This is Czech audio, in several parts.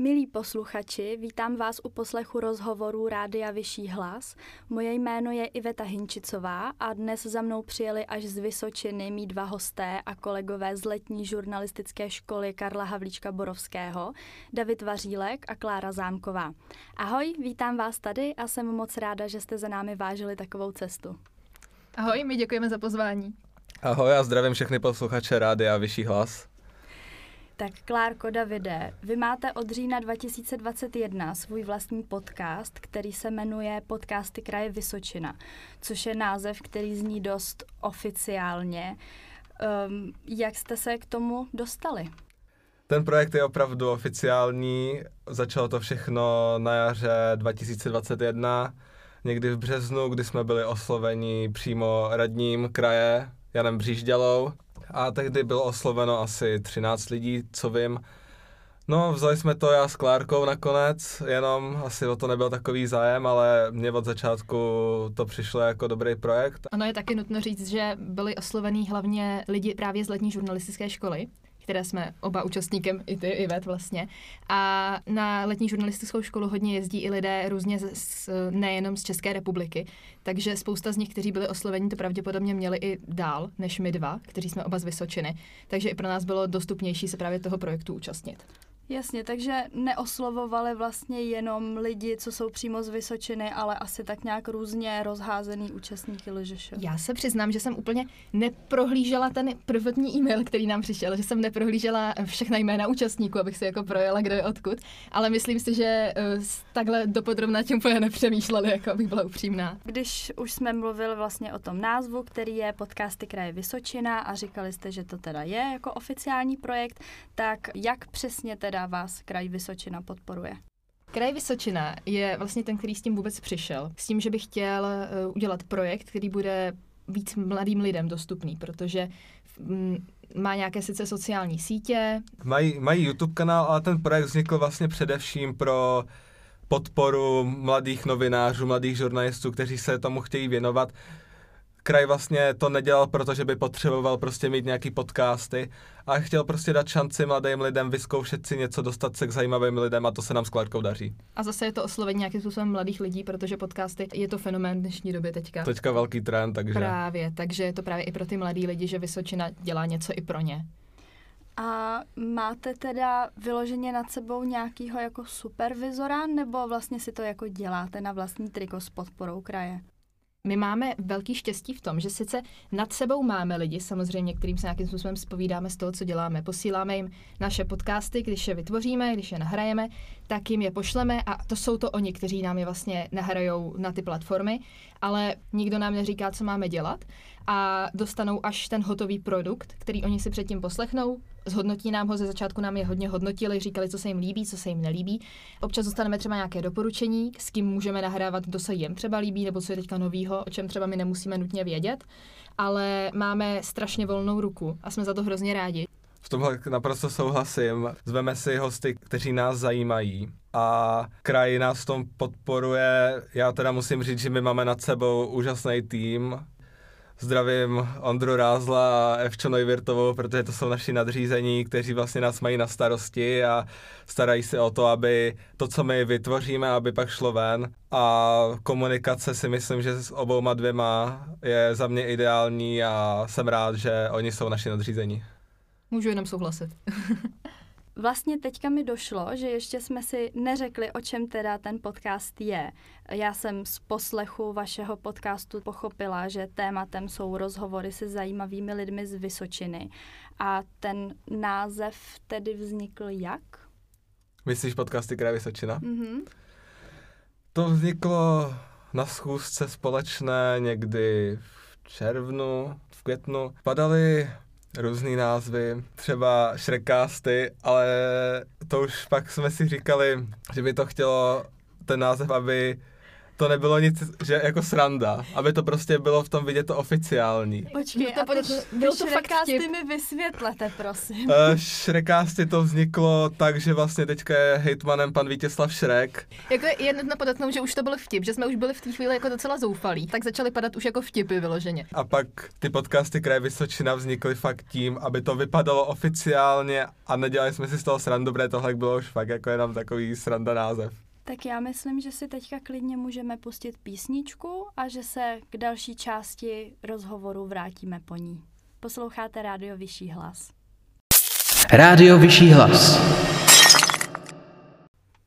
Milí posluchači, vítám vás u poslechu rozhovoru Rádia Vyšší hlas. Moje jméno je Iveta Hinčicová a dnes za mnou přijeli až z Vysočiny mý dva hosté a kolegové z letní žurnalistické školy Karla Havlíčka Borovského, David Vařílek a Klára Zámková. Ahoj, vítám vás tady a jsem moc ráda, že jste za námi vážili takovou cestu. Ahoj, my děkujeme za pozvání. Ahoj a zdravím všechny posluchače Rádia Vyšší hlas. Tak Klárko Davide, vy máte od října 2021 svůj vlastní podcast, který se jmenuje Podcasty kraje Vysočina, což je název, který zní dost oficiálně. Um, jak jste se k tomu dostali? Ten projekt je opravdu oficiální. Začalo to všechno na jaře 2021, někdy v březnu, kdy jsme byli osloveni přímo radním kraje Janem Břížďalou a tehdy bylo osloveno asi 13 lidí, co vím. No, vzali jsme to já s Klárkou nakonec, jenom asi o to nebyl takový zájem, ale mě od začátku to přišlo jako dobrý projekt. Ano, je taky nutno říct, že byli oslovený hlavně lidi právě z letní žurnalistické školy, které jsme oba účastníkem, i ty, Ivet vlastně. A na letní žurnalistickou školu hodně jezdí i lidé různě z, z, nejenom z České republiky, takže spousta z nich, kteří byli osloveni, to pravděpodobně měli i dál než my dva, kteří jsme oba z Vysočiny. Takže i pro nás bylo dostupnější se právě toho projektu účastnit. Jasně, takže neoslovovali vlastně jenom lidi, co jsou přímo z Vysočiny, ale asi tak nějak různě rozházený účastníky LŽŠ. Já se přiznám, že jsem úplně neprohlížela ten prvotní e-mail, který nám přišel, že jsem neprohlížela všechna jména účastníků, abych si jako projela, kdo je odkud, ale myslím si, že uh, takhle dopodrobna tím úplně nepřemýšleli, jako abych byla upřímná. Když už jsme mluvili vlastně o tom názvu, který je podcasty kraje Vysočina a říkali jste, že to teda je jako oficiální projekt, tak jak přesně teda teda vás kraj Vysočina podporuje? Kraj Vysočina je vlastně ten, který s tím vůbec přišel. S tím, že bych chtěl uh, udělat projekt, který bude víc mladým lidem dostupný, protože mm, má nějaké sice sociální sítě. Mají, mají YouTube kanál, ale ten projekt vznikl vlastně především pro podporu mladých novinářů, mladých žurnalistů, kteří se tomu chtějí věnovat kraj vlastně to nedělal, protože by potřeboval prostě mít nějaký podcasty a chtěl prostě dát šanci mladým lidem vyzkoušet si něco, dostat se k zajímavým lidem a to se nám s Klárkou daří. A zase je to oslovení nějakým způsobem mladých lidí, protože podcasty je to fenomén dnešní doby teďka. Teďka velký trend, takže. Právě, takže je to právě i pro ty mladí lidi, že Vysočina dělá něco i pro ně. A máte teda vyloženě nad sebou nějakýho jako supervizora, nebo vlastně si to jako děláte na vlastní triko s podporou kraje? My máme velký štěstí v tom, že sice nad sebou máme lidi, samozřejmě, kterým se nějakým způsobem spovídáme z toho, co děláme. Posíláme jim naše podcasty, když je vytvoříme, když je nahrajeme, tak jim je pošleme a to jsou to oni, kteří nám je vlastně nahrajou na ty platformy, ale nikdo nám neříká, co máme dělat a dostanou až ten hotový produkt, který oni si předtím poslechnou, zhodnotí nám ho, ze začátku nám je hodně hodnotili, říkali, co se jim líbí, co se jim nelíbí. Občas dostaneme třeba nějaké doporučení, s kým můžeme nahrávat, kdo se jim třeba líbí, nebo co je teďka novýho, o čem třeba my nemusíme nutně vědět, ale máme strašně volnou ruku a jsme za to hrozně rádi. V tomhle naprosto souhlasím. Zveme si hosty, kteří nás zajímají a kraj nás v tom podporuje. Já teda musím říct, že my máme nad sebou úžasný tým, Zdravím Ondru Rázla a Evčo Neuwirtovou, protože to jsou naši nadřízení, kteří vlastně nás mají na starosti a starají se o to, aby to, co my vytvoříme, aby pak šlo ven. A komunikace si myslím, že s obouma dvěma je za mě ideální a jsem rád, že oni jsou naši nadřízení. Můžu jenom souhlasit. Vlastně teďka mi došlo, že ještě jsme si neřekli, o čem teda ten podcast je. Já jsem z poslechu vašeho podcastu pochopila, že tématem jsou rozhovory se zajímavými lidmi z Vysočiny. A ten název tedy vznikl jak? Myslíš podcasty Kraje Vysočina? Mm-hmm. To vzniklo na schůzce společné někdy v červnu, v květnu. Padaly různý názvy, třeba Shrekcasty, ale to už pak jsme si říkali, že by to chtělo ten název, aby to nebylo nic, že jako sranda, aby to prostě bylo v tom vidět to oficiální. Počkej, No to a ty to fakt šrekásty vtip. mi vysvětlete, prosím. Uh, Shrekásty to vzniklo tak, že vlastně teďka je hejtmanem pan Vítězslav Šrek. Jako je je nutno podotknout, že už to byl vtip, že jsme už byli v té chvíli jako docela zoufalí, tak začaly padat už jako vtipy vyloženě. A pak ty podcasty Kraje Vysočina vznikly fakt tím, aby to vypadalo oficiálně a nedělali jsme si z toho srandu, protože tohle bylo už fakt jako jenom takový sranda název. Tak já myslím, že si teďka klidně můžeme pustit písničku a že se k další části rozhovoru vrátíme po ní. Posloucháte rádio Vyšší hlas. Rádio Vyšší hlas.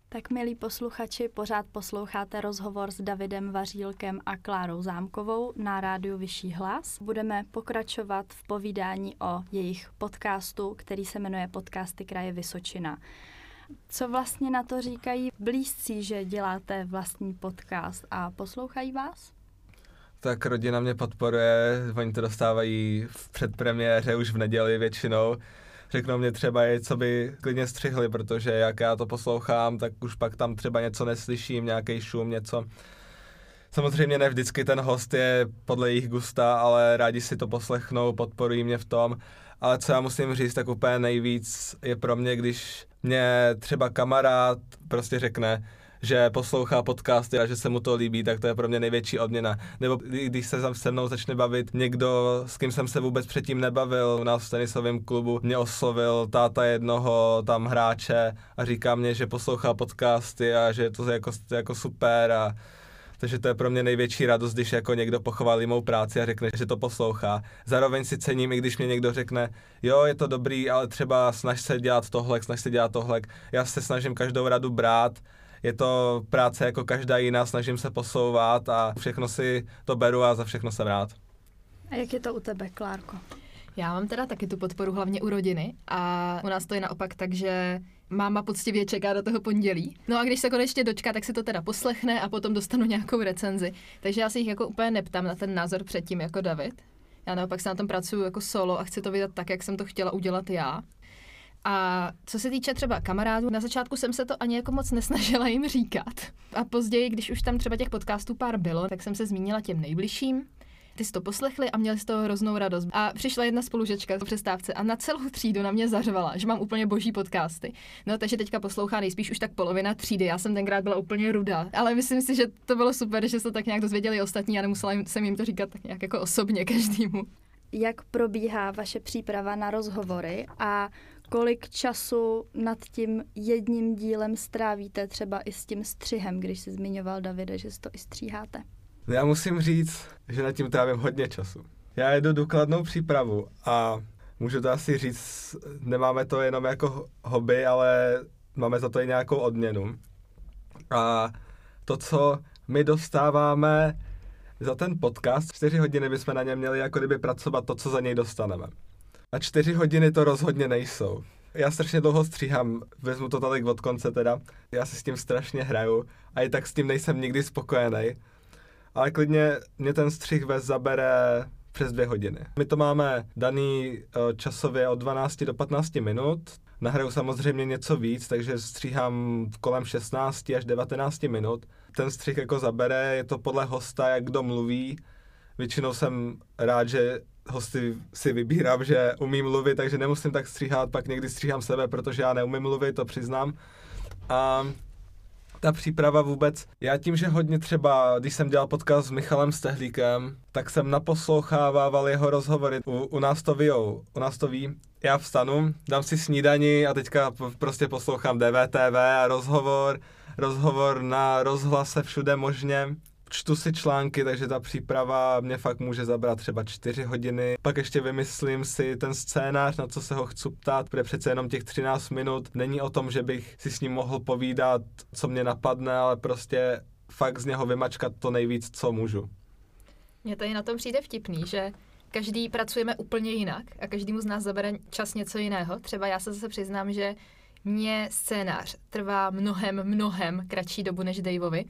Tak milí posluchači, pořád posloucháte rozhovor s Davidem Vařílkem a Klárou Zámkovou na rádiu Vyšší hlas. Budeme pokračovat v povídání o jejich podcastu, který se jmenuje Podcasty kraje Vysočina. Co vlastně na to říkají blízcí, že děláte vlastní podcast a poslouchají vás? Tak rodina mě podporuje, oni to dostávají v předpremiéře už v neděli většinou. Řeknou mě třeba co by klidně střihli, protože jak já to poslouchám, tak už pak tam třeba něco neslyším, nějaký šum, něco. Samozřejmě ne vždycky ten host je podle jejich gusta, ale rádi si to poslechnou, podporují mě v tom. Ale co já musím říct, tak úplně nejvíc je pro mě, když mě třeba kamarád prostě řekne, že poslouchá podcasty a že se mu to líbí, tak to je pro mě největší odměna. Nebo kdy- když se se mnou začne bavit někdo, s kým jsem se vůbec předtím nebavil, u nás v tenisovém klubu mě oslovil táta jednoho tam hráče a říká mě, že poslouchá podcasty a že je to jako, jako super a takže to je pro mě největší radost, když jako někdo pochválí mou práci a řekne, že to poslouchá. Zároveň si cením, i když mě někdo řekne, jo, je to dobrý, ale třeba snaž se dělat tohle, snaž se dělat tohle. Já se snažím každou radu brát, je to práce jako každá jiná, snažím se posouvat a všechno si to beru a za všechno jsem rád. A jak je to u tebe, Klárko? Já mám teda taky tu podporu hlavně u rodiny a u nás to je naopak tak, že máma poctivě čeká do toho pondělí. No a když se konečně dočká, tak si to teda poslechne a potom dostanu nějakou recenzi. Takže já si jich jako úplně neptám na ten názor předtím jako David. Já naopak se na tom pracuji jako solo a chci to vydat tak, jak jsem to chtěla udělat já. A co se týče třeba kamarádů, na začátku jsem se to ani jako moc nesnažila jim říkat. A později, když už tam třeba těch podcastů pár bylo, tak jsem se zmínila těm nejbližším. Ty si to poslechli a měli z toho hroznou radost. A přišla jedna spolužečka po přestávce a na celou třídu na mě zařvala, že mám úplně boží podcasty. No, takže teďka poslouchá nejspíš už tak polovina třídy. Já jsem tenkrát byla úplně rudá, ale myslím si, že to bylo super, že se to tak nějak dozvěděli ostatní a nemusela jim, jsem jim to říkat tak nějak jako osobně každému. Jak probíhá vaše příprava na rozhovory a kolik času nad tím jedním dílem strávíte třeba i s tím střihem, když si zmiňoval Davide, že si to i stříháte? Já musím říct, že nad tím trávím hodně času. Já jedu důkladnou přípravu a můžu to asi říct, nemáme to jenom jako hobby, ale máme za to i nějakou odměnu. A to, co my dostáváme za ten podcast, čtyři hodiny bychom na něm měli jako kdyby pracovat to, co za něj dostaneme. A čtyři hodiny to rozhodně nejsou. Já strašně dlouho stříhám, vezmu to tady od konce teda. Já si s tím strašně hraju a i tak s tím nejsem nikdy spokojený. Ale klidně mě ten střih vez zabere přes dvě hodiny. My to máme daný eh, časově od 12 do 15 minut. Nahraju samozřejmě něco víc, takže stříhám kolem 16 až 19 minut. Ten střih jako zabere, je to podle hosta, jak kdo mluví. Většinou jsem rád, že hosty si vybírám, že umím mluvit, takže nemusím tak stříhat, pak někdy stříhám sebe, protože já neumím mluvit, to přiznám. A ta příprava vůbec, já tím, že hodně třeba, když jsem dělal podcast s Michalem Stehlíkem, tak jsem naposlouchávával jeho rozhovory. U, u nás to vyjou, u nás to ví. Já vstanu, dám si snídani a teďka prostě poslouchám DVTV a rozhovor, rozhovor na rozhlase všude možně. Čtu si články, takže ta příprava mě fakt může zabrat třeba čtyři hodiny. Pak ještě vymyslím si ten scénář, na co se ho chci ptát, protože přece jenom těch 13 minut není o tom, že bych si s ním mohl povídat, co mě napadne, ale prostě fakt z něho vymačkat to nejvíc, co můžu. Mně tady na tom přijde vtipný, že každý pracujeme úplně jinak a každému z nás zabere čas něco jiného. Třeba já se zase přiznám, že mě scénář trvá mnohem, mnohem kratší dobu než Daveovi.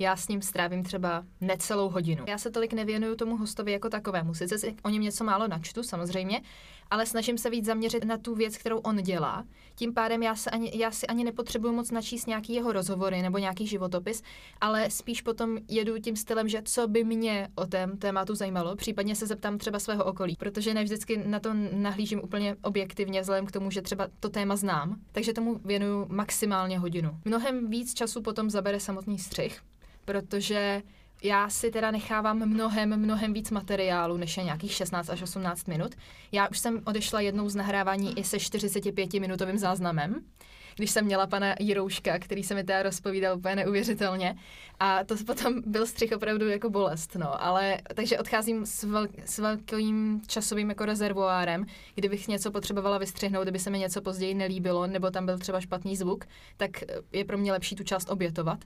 Já s ním strávím třeba necelou hodinu. Já se tolik nevěnuju tomu hostovi jako takovému. Sice si o něm něco málo načtu, samozřejmě, ale snažím se víc zaměřit na tu věc, kterou on dělá. Tím pádem já, se ani, já si ani nepotřebuju moc načíst nějaký jeho rozhovory nebo nějaký životopis, ale spíš potom jedu tím stylem, že co by mě o tém tématu zajímalo, případně se zeptám třeba svého okolí, protože ne vždycky na to nahlížím úplně objektivně, vzhledem k tomu, že třeba to téma znám, takže tomu věnuju maximálně hodinu. Mnohem víc času potom zabere samotný střih, protože já si teda nechávám mnohem, mnohem víc materiálu, než je nějakých 16 až 18 minut. Já už jsem odešla jednou z nahrávání i se 45-minutovým záznamem, když jsem měla pana Jirouška, který se mi teda rozpovídal úplně neuvěřitelně. A to potom byl střih opravdu jako bolest, no. Ale, takže odcházím s, vel, s velkým časovým jako rezervoárem, kdybych něco potřebovala vystřihnout, kdyby se mi něco později nelíbilo, nebo tam byl třeba špatný zvuk, tak je pro mě lepší tu část obětovat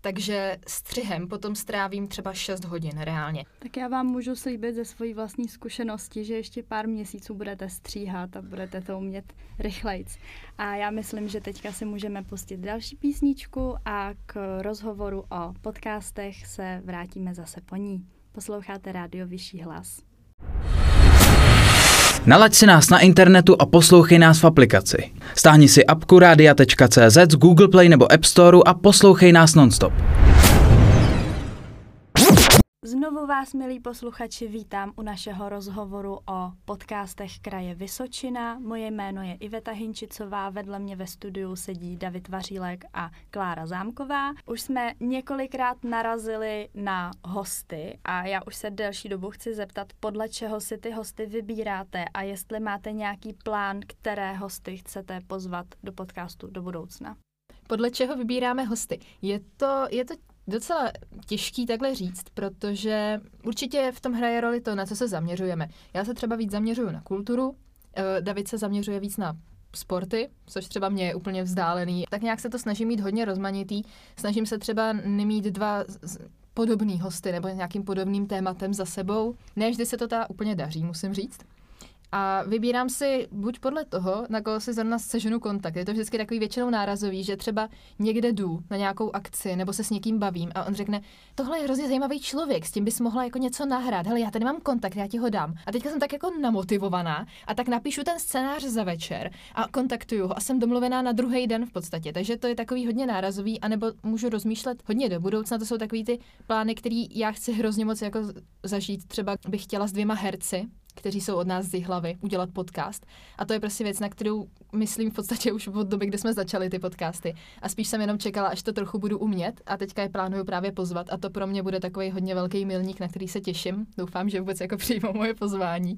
takže střihem potom strávím třeba 6 hodin reálně. Tak já vám můžu slíbit ze svojí vlastní zkušenosti, že ještě pár měsíců budete stříhat a budete to umět rychlejc. A já myslím, že teďka si můžeme pustit další písničku a k rozhovoru o podcastech se vrátíme zase po ní. Posloucháte rádio Vyšší hlas. Nalaď si nás na internetu a poslouchej nás v aplikaci. Stáhni si apku radia.cz z Google Play nebo App Store a poslouchej nás nonstop. Znovu vás, milí posluchači, vítám u našeho rozhovoru o podcastech kraje Vysočina. Moje jméno je Iveta Hinčicová, vedle mě ve studiu sedí David Vařílek a Klára Zámková. Už jsme několikrát narazili na hosty a já už se delší dobu chci zeptat, podle čeho si ty hosty vybíráte a jestli máte nějaký plán, které hosty chcete pozvat do podcastu do budoucna. Podle čeho vybíráme hosty? Je to, je to docela těžký takhle říct, protože určitě v tom hraje roli to, na co se zaměřujeme. Já se třeba víc zaměřuju na kulturu, eh, David se zaměřuje víc na sporty, což třeba mě je úplně vzdálený. Tak nějak se to snažím mít hodně rozmanitý. Snažím se třeba nemít dva podobný hosty nebo nějakým podobným tématem za sebou. Ne vždy se to ta úplně daří, musím říct. A vybírám si buď podle toho, na koho si zrovna seženu kontakt. Je to vždycky takový většinou nárazový, že třeba někde jdu na nějakou akci nebo se s někým bavím a on řekne, tohle je hrozně zajímavý člověk, s tím bys mohla jako něco nahrát. Hele, já tady mám kontakt, já ti ho dám. A teďka jsem tak jako namotivovaná a tak napíšu ten scénář za večer a kontaktuju ho a jsem domluvená na druhý den v podstatě. Takže to je takový hodně nárazový, anebo můžu rozmýšlet hodně do budoucna. To jsou takový ty plány, které já chci hrozně moc jako zažít. Třeba bych chtěla s dvěma herci, kteří jsou od nás z hlavy, udělat podcast. A to je prostě věc, na kterou myslím v podstatě už od doby, kdy jsme začali ty podcasty. A spíš jsem jenom čekala, až to trochu budu umět a teďka je plánuju právě pozvat a to pro mě bude takový hodně velký milník, na který se těším. Doufám, že vůbec jako přijmou moje pozvání.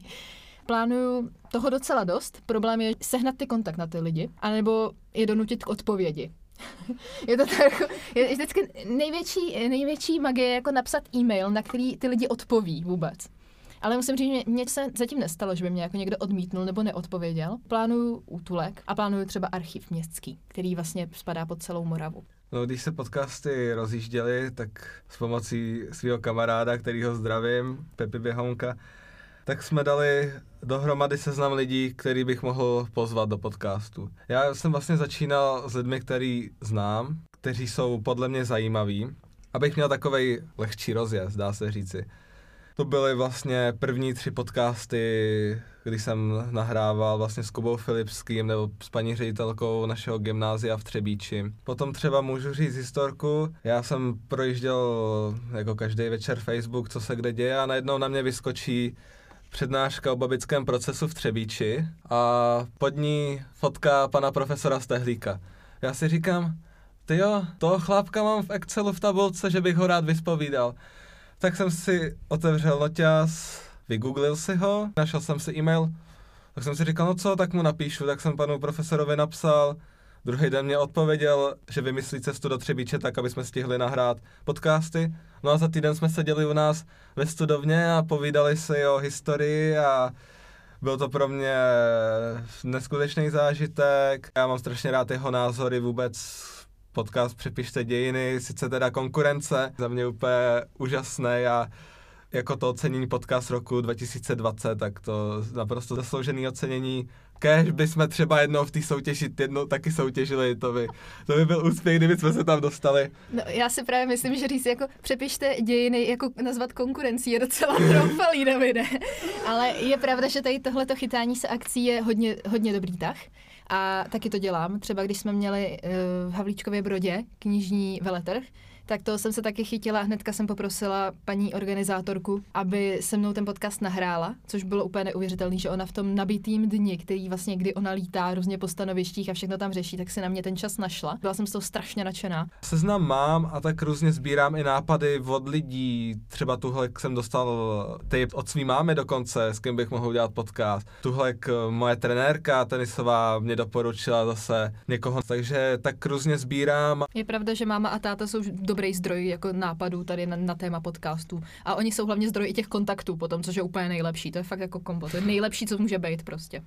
Plánuju toho docela dost. Problém je sehnat ty kontakt na ty lidi, anebo je donutit k odpovědi. je to tak, jako, je vždycky největší, největší magie jako napsat e-mail, na který ty lidi odpoví vůbec. Ale musím říct, že mě se zatím nestalo, že by mě jako někdo odmítnul nebo neodpověděl. Plánuju útulek a plánuju třeba archiv městský, který vlastně spadá pod celou Moravu. No, když se podcasty rozjížděly, tak s pomocí svého kamaráda, kterýho zdravím, Pepi Běhounka, tak jsme dali dohromady seznam lidí, který bych mohl pozvat do podcastu. Já jsem vlastně začínal s lidmi, který znám, kteří jsou podle mě zajímaví, abych měl takový lehčí rozjezd, dá se říci. To byly vlastně první tři podcasty, kdy jsem nahrával vlastně s Kubou Filipským nebo s paní ředitelkou našeho gymnázia v Třebíči. Potom třeba můžu říct historku. Já jsem projížděl jako každý večer Facebook, co se kde děje a najednou na mě vyskočí přednáška o babickém procesu v Třebíči a pod ní fotka pana profesora Stehlíka. Já si říkám, ty jo, toho chlápka mám v Excelu v tabulce, že bych ho rád vyspovídal. Tak jsem si otevřel noťaz, vygooglil si ho, našel jsem si e-mail, tak jsem si říkal, no co, tak mu napíšu, tak jsem panu profesorovi napsal, druhý den mě odpověděl, že vymyslí cestu do Třebíče tak, aby jsme stihli nahrát podcasty. No a za týden jsme seděli u nás ve studovně a povídali si o historii a byl to pro mě neskutečný zážitek. Já mám strašně rád jeho názory vůbec podcast Přepište dějiny, sice teda konkurence, za mě úplně úžasné a jako to ocenění podcast roku 2020, tak to naprosto zasloužený ocenění Kéž bychom třeba jednou v té soutěži jednou taky soutěžili, to by, to by byl úspěch, kdyby jsme se tam dostali. No, já si právě myslím, že říct jako přepište dějiny, jako nazvat konkurencí je docela troufalý, Davide. Ale je pravda, že tady tohleto chytání se akcí je hodně, hodně dobrý tah. A taky to dělám. Třeba když jsme měli uh, v Havlíčkově Brodě knižní veletrh, tak to jsem se taky chytila. Hnedka jsem poprosila paní organizátorku, aby se mnou ten podcast nahrála, což bylo úplně neuvěřitelné, že ona v tom nabitým dni, který vlastně, kdy ona lítá různě po stanovištích a všechno tam řeší, tak si na mě ten čas našla. Byla jsem z toho strašně nadšená. Seznam mám a tak různě sbírám i nápady od lidí. Třeba tuhle jsem dostal tip od svý mámy dokonce, s kým bych mohl udělat podcast. Tuhle moje trenérka tenisová mě doporučila zase někoho, takže tak různě sbírám. Je pravda, že máma a táta jsou do dobrý zdroj jako nápadů tady na, na téma podcastu. A oni jsou hlavně zdroj i těch kontaktů potom, což je úplně nejlepší. To je fakt jako kombo. To je nejlepší, co může být prostě.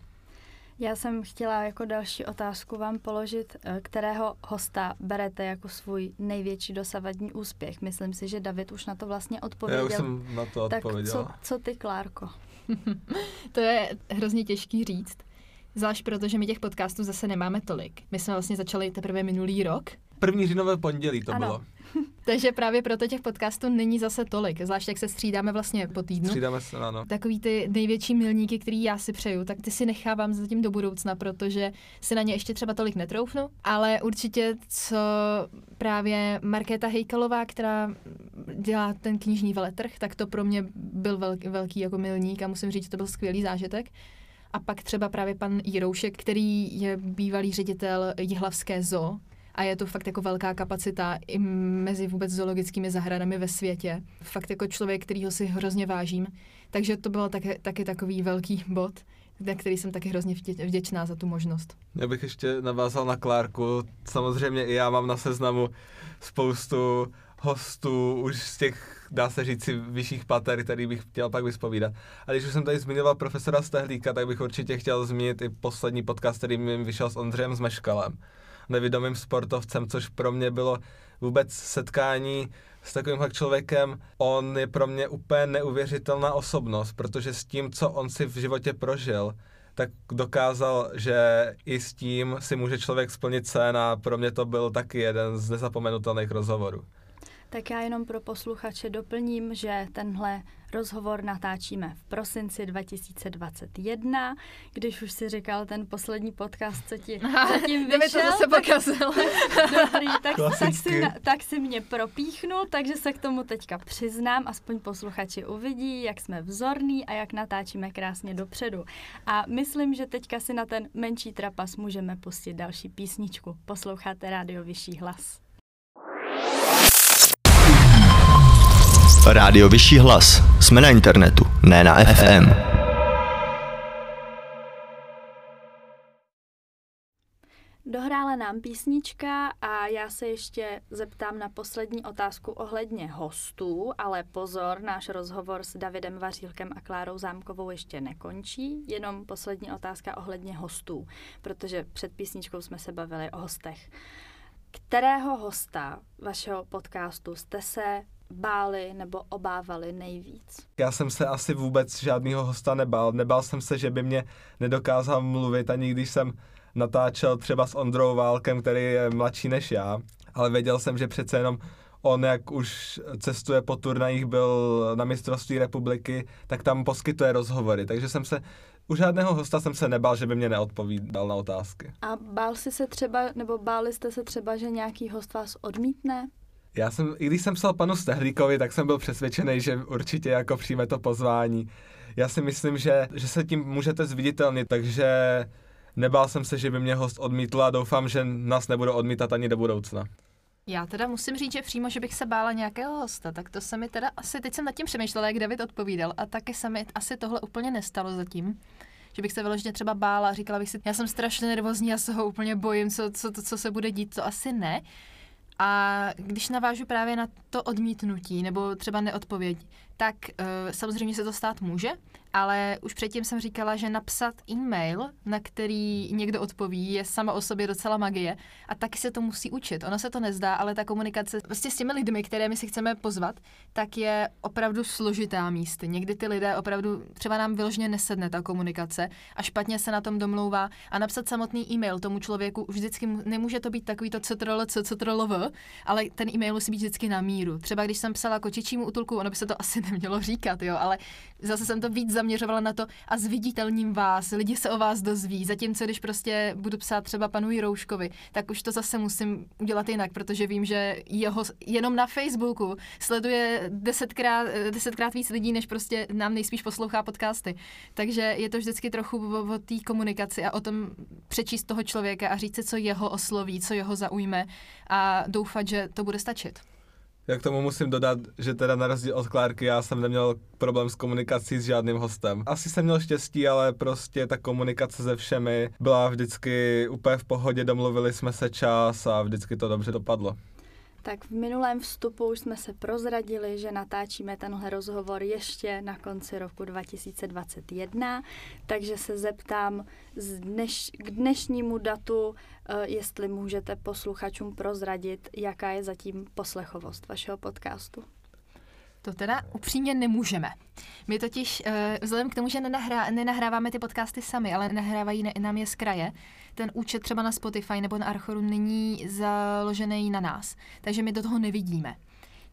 Já jsem chtěla jako další otázku vám položit, eh, kterého hosta berete jako svůj největší dosavadní úspěch. Myslím si, že David už na to vlastně odpověděl. Já už jsem na to odpověděl. Tak co, co ty, Klárko? to je hrozně těžký říct. Zvlášť proto, že my těch podcastů zase nemáme tolik. My jsme vlastně začali teprve minulý rok. První říjnové pondělí to ano. bylo. Takže právě proto těch podcastů není zase tolik, zvlášť jak se střídáme vlastně po týdnu. Střídáme se, ano. Takový ty největší milníky, který já si přeju, tak ty si nechávám zatím do budoucna, protože si na ně ještě třeba tolik netroufnu, ale určitě co právě Markéta Hejkalová, která dělá ten knižní veletrh, tak to pro mě byl velký, velký jako milník a musím říct, že to byl skvělý zážitek. A pak třeba právě pan Jiroušek, který je bývalý ředitel Jihlavské zoo, a je to fakt jako velká kapacita i mezi vůbec zoologickými zahradami ve světě. Fakt jako člověk, kterýho si hrozně vážím. Takže to byl taky, taky takový velký bod, na který jsem taky hrozně vděčná za tu možnost. Já bych ještě navázal na Klárku. Samozřejmě i já mám na seznamu spoustu hostů už z těch, dá se říct, vyšších pater, který bych chtěl pak vyspovídat. A když už jsem tady zmiňoval profesora Stehlíka, tak bych určitě chtěl zmínit i poslední podcast, který mi vyšel s Ondřejem Zmeškalem nevědomým sportovcem, což pro mě bylo vůbec setkání s takovýmhle člověkem. On je pro mě úplně neuvěřitelná osobnost, protože s tím, co on si v životě prožil, tak dokázal, že i s tím si může člověk splnit sen a pro mě to byl taky jeden z nezapomenutelných rozhovorů. Tak já jenom pro posluchače doplním, že tenhle rozhovor natáčíme v prosinci 2021, když už si říkal ten poslední podcast, co ti zatím vyšel. to zase pokazil. Dobrý, tak, tak, si, tak si mě propíchnul, takže se k tomu teďka přiznám, aspoň posluchači uvidí, jak jsme vzorní a jak natáčíme krásně dopředu. A myslím, že teďka si na ten menší trapas můžeme pustit další písničku. Posloucháte rádio Vyšší hlas. Rádio Vyšší hlas. Jsme na internetu, ne na FM. Dohrála nám písnička a já se ještě zeptám na poslední otázku ohledně hostů, ale pozor, náš rozhovor s Davidem Vařílkem a Klárou Zámkovou ještě nekončí, jenom poslední otázka ohledně hostů, protože před písničkou jsme se bavili o hostech. Kterého hosta vašeho podcastu jste se báli nebo obávali nejvíc? Já jsem se asi vůbec žádného hosta nebál. Nebál jsem se, že by mě nedokázal mluvit, ani když jsem natáčel třeba s Ondrou Válkem, který je mladší než já, ale věděl jsem, že přece jenom on, jak už cestuje po turnajích, byl na mistrovství republiky, tak tam poskytuje rozhovory. Takže jsem se u žádného hosta jsem se nebál, že by mě neodpovídal na otázky. A bál si se třeba, nebo báli jste se třeba, že nějaký host vás odmítne? Já jsem, i když jsem psal panu Stehlíkovi, tak jsem byl přesvědčený, že určitě jako přijme to pozvání. Já si myslím, že, že se tím můžete zviditelnit, takže nebál jsem se, že by mě host odmítl a doufám, že nás nebude odmítat ani do budoucna. Já teda musím říct, že přímo, že bych se bála nějakého hosta, tak to se mi teda asi, teď jsem nad tím přemýšlela, jak David odpovídal a taky se mi asi tohle úplně nestalo zatím že bych se vyloženě třeba bála říkala bych si, já jsem strašně nervózní, já se ho úplně bojím, co, co, co se bude dít, to asi ne. A když navážu právě na to odmítnutí nebo třeba neodpověď, tak uh, samozřejmě se to stát může, ale už předtím jsem říkala, že napsat e-mail, na který někdo odpoví, je sama o sobě docela magie a taky se to musí učit. Ono se to nezdá, ale ta komunikace prostě s těmi lidmi, které my si chceme pozvat, tak je opravdu složitá místy. Někdy ty lidé opravdu, třeba nám vyloženě nesedne ta komunikace a špatně se na tom domlouvá a napsat samotný e-mail tomu člověku vždycky nemůže to být takový to ctrl, ctrl, ale ten e-mail musí být vždycky na míru. Třeba když jsem psala kočičímu útulku, ono by se to asi nemělo říkat, jo, ale zase jsem to víc zaměřovala na to a zviditelním vás, lidi se o vás dozví, zatímco když prostě budu psát třeba panu Jirouškovi, tak už to zase musím udělat jinak, protože vím, že jeho jenom na Facebooku sleduje desetkrát, desetkrát víc lidí, než prostě nám nejspíš poslouchá podcasty. Takže je to vždycky trochu o, o té komunikaci a o tom přečíst toho člověka a říct si, co jeho osloví, co jeho zaujme a doufat, že to bude stačit. Já k tomu musím dodat, že teda na rozdíl od Klárky já jsem neměl problém s komunikací s žádným hostem. Asi jsem měl štěstí, ale prostě ta komunikace se všemi byla vždycky úplně v pohodě, domluvili jsme se čas a vždycky to dobře dopadlo. Tak v minulém vstupu už jsme se prozradili, že natáčíme tenhle rozhovor ještě na konci roku 2021, takže se zeptám z dneš, k dnešnímu datu, jestli můžete posluchačům prozradit, jaká je zatím poslechovost vašeho podcastu. To teda upřímně nemůžeme. My totiž, uh, vzhledem k tomu, že nenahrá, nenahráváme ty podcasty sami, ale nahrávají nám je z kraje, ten účet třeba na Spotify nebo na Archoru není založený na nás. Takže my do toho nevidíme.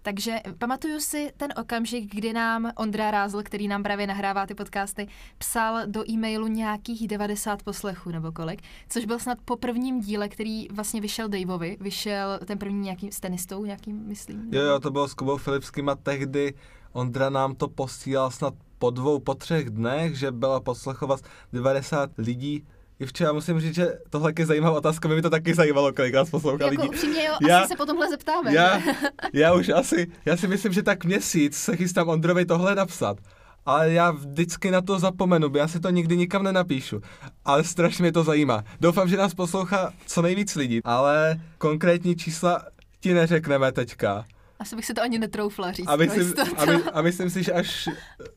Takže pamatuju si ten okamžik, kdy nám Ondra Rázl, který nám právě nahrává ty podcasty, psal do e-mailu nějakých 90 poslechů nebo kolik, což byl snad po prvním díle, který vlastně vyšel Daveovi, vyšel ten první nějakým s tenistou, nějakým, myslím. Jo, jo, to bylo s Kubou Filipským a tehdy Ondra nám to posílal snad po dvou, po třech dnech, že byla poslechovat 90 lidí Jivče, já musím říct, že tohle je zajímavá otázka, mě to taky zajímalo, kolik nás poslouchá jako lidí. Upřímně, jo, já, asi se potom zeptáme. Já, já už asi, já si myslím, že tak měsíc se chystám Ondrovi tohle napsat. Ale já vždycky na to zapomenu, já si to nikdy nikam nenapíšu. Ale strašně mě to zajímá. Doufám, že nás poslouchá co nejvíc lidí, ale konkrétní čísla ti neřekneme teďka. Asi bych se to ani netroufla říct. A myslím, a, my, a myslím si, že až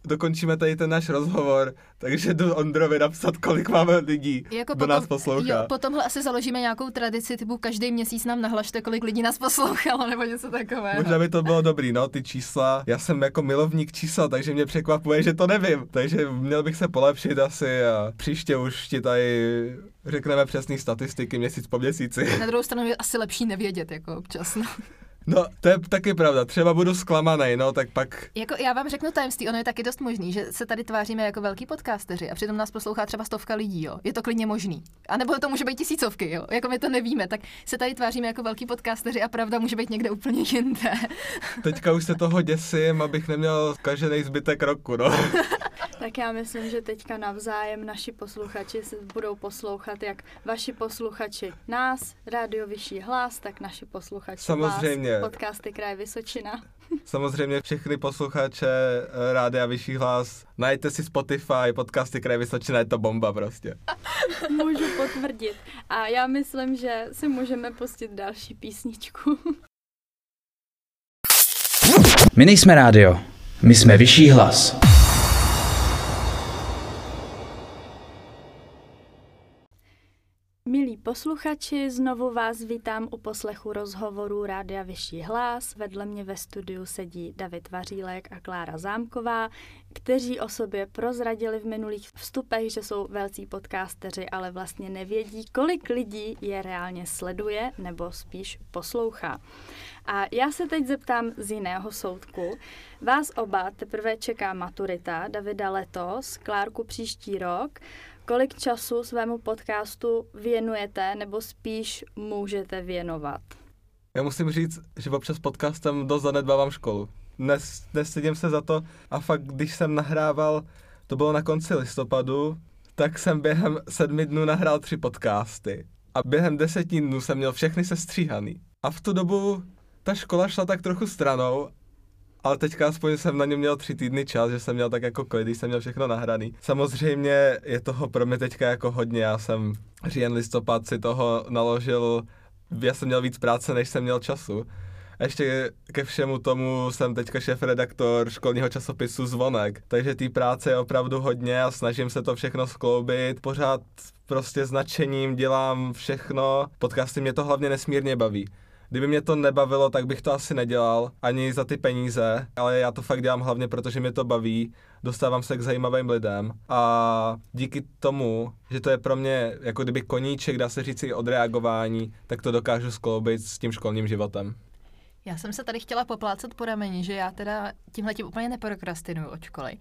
dokončíme tady ten náš rozhovor, takže do Ondrovi napsat, kolik máme lidí, jako kdo potom, nás poslouchá. Jo, potom asi založíme nějakou tradici, typu každý měsíc nám nahlašte, kolik lidí nás poslouchalo, nebo něco takového. Možná by to bylo dobrý, no, ty čísla. Já jsem jako milovník čísel, takže mě překvapuje, že to nevím. Takže měl bych se polepšit asi a příště už ti tady řekneme přesné statistiky měsíc po měsíci. Na druhou stranu je asi lepší nevědět, jako občas. No. No, to je taky pravda. Třeba budu zklamaný, no, tak pak... Jako já vám řeknu tajemství, ono je taky dost možný, že se tady tváříme jako velký podcasteři a přitom nás poslouchá třeba stovka lidí, jo. Je to klidně možný. A nebo to může být tisícovky, jo. Jako my to nevíme, tak se tady tváříme jako velký podcasteři a pravda může být někde úplně jinde. Teďka už se toho děsím, abych neměl každý zbytek roku, no. Tak já myslím, že teďka navzájem naši posluchači se budou poslouchat, jak vaši posluchači nás, rádio Vyšší hlas, tak naši posluchači Samozřejmě. vás, podcasty Kraj Vysočina. Samozřejmě všechny posluchače eh, Rádia Vyšší hlas, najte si Spotify, podcasty Kraj Vysočina, je to bomba prostě. Můžu potvrdit. A já myslím, že si můžeme pustit další písničku. My nejsme rádio, my jsme Vyšší hlas. Posluchači, znovu vás vítám u poslechu rozhovoru Rádia Vyšší hlas. Vedle mě ve studiu sedí David Vařílek a Klára Zámková, kteří o sobě prozradili v minulých vstupech, že jsou velcí podcasteři, ale vlastně nevědí, kolik lidí je reálně sleduje nebo spíš poslouchá. A já se teď zeptám z jiného soudku. Vás oba teprve čeká maturita, Davida letos, Klárku příští rok. Kolik času svému podcastu věnujete nebo spíš můžete věnovat? Já musím říct, že občas podcastem dost zanedbávám školu. Nes, nestydím se za to a fakt, když jsem nahrával, to bylo na konci listopadu, tak jsem během sedmi dnů nahrál tři podcasty. A během deseti dnů jsem měl všechny sestříhaný. A v tu dobu ta škola šla tak trochu stranou ale teďka aspoň jsem na něm měl tři týdny čas, že jsem měl tak jako klid, jsem měl všechno nahraný. Samozřejmě je toho pro mě teďka jako hodně, já jsem říjen listopad si toho naložil, já jsem měl víc práce, než jsem měl času. A ještě ke všemu tomu jsem teďka šéf-redaktor školního časopisu Zvonek, takže té práce je opravdu hodně a snažím se to všechno skloubit. Pořád prostě značením dělám všechno. Podcasty mě to hlavně nesmírně baví. Kdyby mě to nebavilo, tak bych to asi nedělal, ani za ty peníze, ale já to fakt dělám hlavně, protože mě to baví, dostávám se k zajímavým lidem a díky tomu, že to je pro mě jako kdyby koníček, dá se říct i odreagování, tak to dokážu skloubit s tím školním životem. Já jsem se tady chtěla poplácat po rameni, že já teda tímhle tím úplně neprokrastinuju od školy.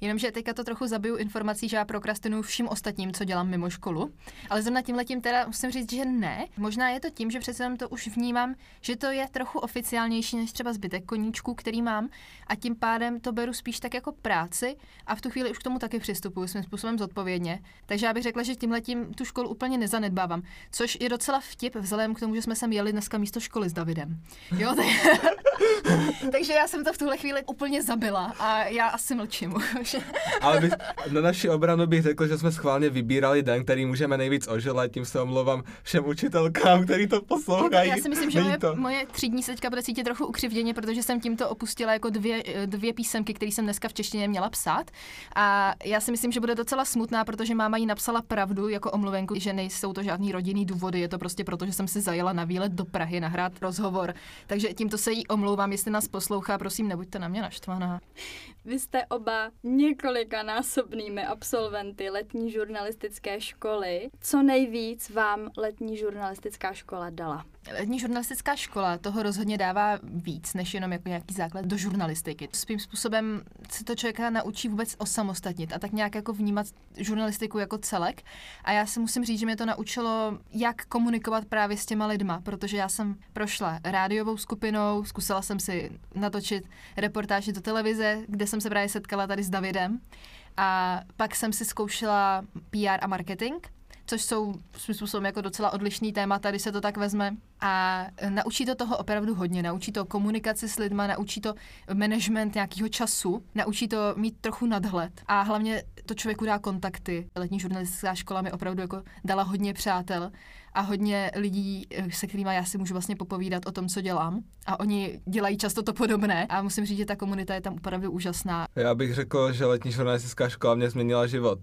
Jenomže teďka to trochu zabiju informací, že já prokrastinuju vším ostatním, co dělám mimo školu. Ale zrovna tím letím teda musím říct, že ne. Možná je to tím, že přece jenom to už vnímám, že to je trochu oficiálnější než třeba zbytek koníčků, který mám a tím pádem to beru spíš tak jako práci a v tu chvíli už k tomu taky přistupuji svým způsobem zodpovědně. Takže já bych řekla, že tím letím tu školu úplně nezanedbávám, což je docela vtip vzhledem k tomu, že jsme sem jeli dneska místo školy s Davidem. Jo, tak... Takže já jsem to v tuhle chvíli úplně zabila a já asi mlčím už. Ale by, na naši obranu bych řekl, že jsme schválně vybírali den, který můžeme nejvíc oželet, tím se omlouvám všem učitelkám, který to poslouchají. Já si myslím, že moje, to... moje třídní seďka bude cítit trochu ukřivděně, protože jsem tímto opustila jako dvě, dvě písemky, které jsem dneska v češtině měla psát. A já si myslím, že bude docela smutná, protože máma jí napsala pravdu jako omluvenku, že nejsou to žádný rodinný důvody, je to prostě proto, že jsem si zajela na výlet do Prahy nahrát rozhovor. Takže tímto se jí omlouvám, jestli nás poslouchá, prosím, nebuďte na mě naštvaná. Vy jste oba několikanásobnými absolventy letní žurnalistické školy. Co nejvíc vám letní žurnalistická škola dala? Letní žurnalistická škola toho rozhodně dává víc, než jenom jako nějaký základ do žurnalistiky. Svým způsobem se to člověka naučí vůbec osamostatnit a tak nějak jako vnímat žurnalistiku jako celek. A já si musím říct, že mě to naučilo, jak komunikovat právě s těma lidma, protože já jsem prošla rádiovou skupinou, zkusila jsem si natočit reportáže do televize, kde jsem se právě setkala tady s Davidem. A pak jsem si zkoušela PR a marketing, což jsou svým způsobem jako docela odlišný témata, když se to tak vezme. A naučí to toho opravdu hodně. Naučí to komunikaci s lidma, naučí to management nějakého času, naučí to mít trochu nadhled. A hlavně to člověku dá kontakty. Letní žurnalistická škola mi opravdu jako dala hodně přátel a hodně lidí, se kterými já si můžu vlastně popovídat o tom, co dělám. A oni dělají často to podobné. A musím říct, že ta komunita je tam opravdu úžasná. Já bych řekl, že letní žurnalistická škola mě změnila život.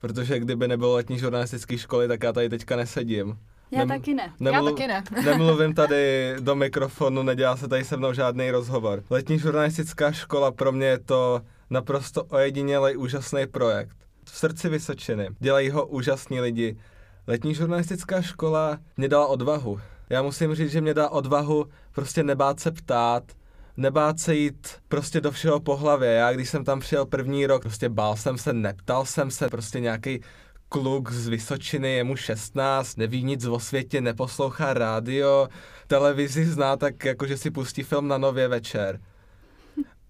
Protože kdyby nebylo letní žurnalistické školy, tak já tady teďka nesedím. Já Nem- taky ne. Já taky ne. nemluvím tady do mikrofonu, nedělá se tady se mnou žádný rozhovor. Letní žurnalistická škola pro mě je to naprosto ojedinělej úžasný projekt. V srdci Vysočiny. Dělají ho úžasní lidi. Letní žurnalistická škola mě dala odvahu. Já musím říct, že mě dala odvahu prostě nebát se ptát, nebát se jít prostě do všeho po hlavě. Já když jsem tam přijel první rok, prostě bál jsem se, neptal jsem se, prostě nějaký kluk z Vysočiny, je mu 16, neví nic o světě, neposlouchá rádio, televizi zná tak, jako že si pustí film na nově večer.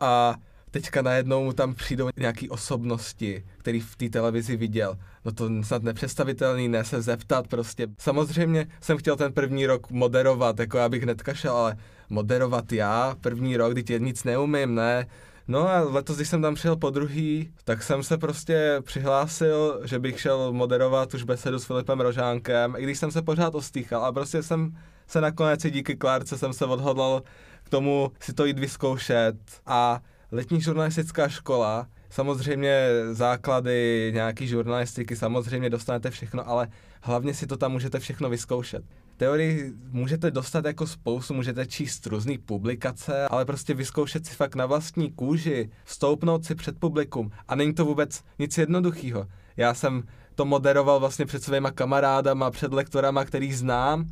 A teďka najednou mu tam přijdou nějaký osobnosti, který v té televizi viděl. No to snad nepředstavitelný, ne se zeptat prostě. Samozřejmě jsem chtěl ten první rok moderovat, jako já bych netkašel, ale moderovat já první rok, když nic neumím, ne. No a letos, když jsem tam přijel po druhý, tak jsem se prostě přihlásil, že bych šel moderovat už besedu s Filipem Rožánkem, i když jsem se pořád ostýchal a prostě jsem se nakonec i díky Klárce jsem se odhodlal k tomu si to jít vyzkoušet a letní žurnalistická škola, samozřejmě základy nějaký žurnalistiky, samozřejmě dostanete všechno, ale hlavně si to tam můžete všechno vyzkoušet. Teorii můžete dostat jako spoustu, můžete číst různé publikace, ale prostě vyzkoušet si fakt na vlastní kůži, stoupnout si před publikum a není to vůbec nic jednoduchého. Já jsem to moderoval vlastně před svýma kamarádama, před lektorama, který znám,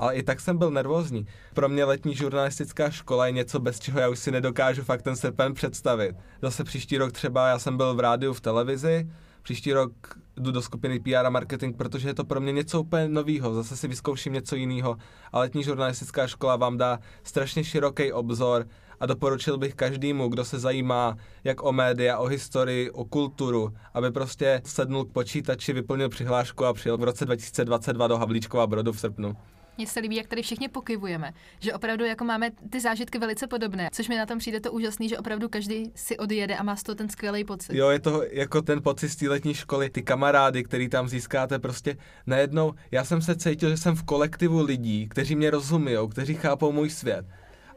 ale i tak jsem byl nervózní. Pro mě letní žurnalistická škola je něco, bez čeho já už si nedokážu fakt ten srpen představit. Zase příští rok třeba já jsem byl v rádiu v televizi, příští rok jdu do skupiny PR a marketing, protože je to pro mě něco úplně novýho, zase si vyzkouším něco jiného. A letní žurnalistická škola vám dá strašně široký obzor a doporučil bych každému, kdo se zajímá jak o média, o historii, o kulturu, aby prostě sednul k počítači, vyplnil přihlášku a přijel v roce 2022 do Havlíčkova Brodu v srpnu. Mně se líbí, jak tady všichni pokyvujeme, že opravdu jako máme ty zážitky velice podobné, což mi na tom přijde to úžasný, že opravdu každý si odjede a má z toho ten skvělý pocit. Jo, je to jako ten pocit z té letní školy, ty kamarády, který tam získáte, prostě najednou, já jsem se cítil, že jsem v kolektivu lidí, kteří mě rozumí, kteří chápou můj svět.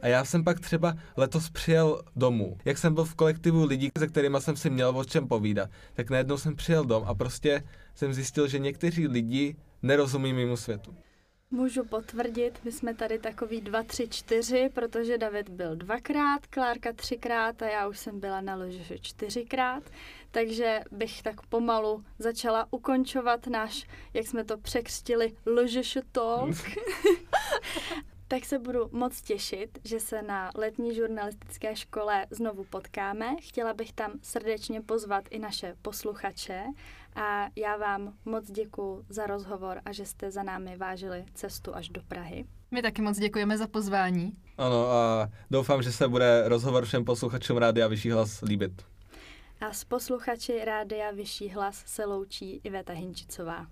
A já jsem pak třeba letos přijel domů. Jak jsem byl v kolektivu lidí, se kterými jsem si měl o čem povídat, tak najednou jsem přijel dom a prostě jsem zjistil, že někteří lidi nerozumí mimo světu. Můžu potvrdit, my jsme tady takový dva, tři, čtyři, protože David byl dvakrát, Klárka třikrát a já už jsem byla na loži čtyřikrát, takže bych tak pomalu začala ukončovat náš, jak jsme to překřtili, ložeš talk. tak se budu moc těšit, že se na letní žurnalistické škole znovu potkáme. Chtěla bych tam srdečně pozvat i naše posluchače a já vám moc děkuji za rozhovor a že jste za námi vážili cestu až do Prahy. My taky moc děkujeme za pozvání. Ano a doufám, že se bude rozhovor všem posluchačům Rádia Vyšší hlas líbit. A s posluchači Rádia Vyšší hlas se loučí Iveta Hinčicová.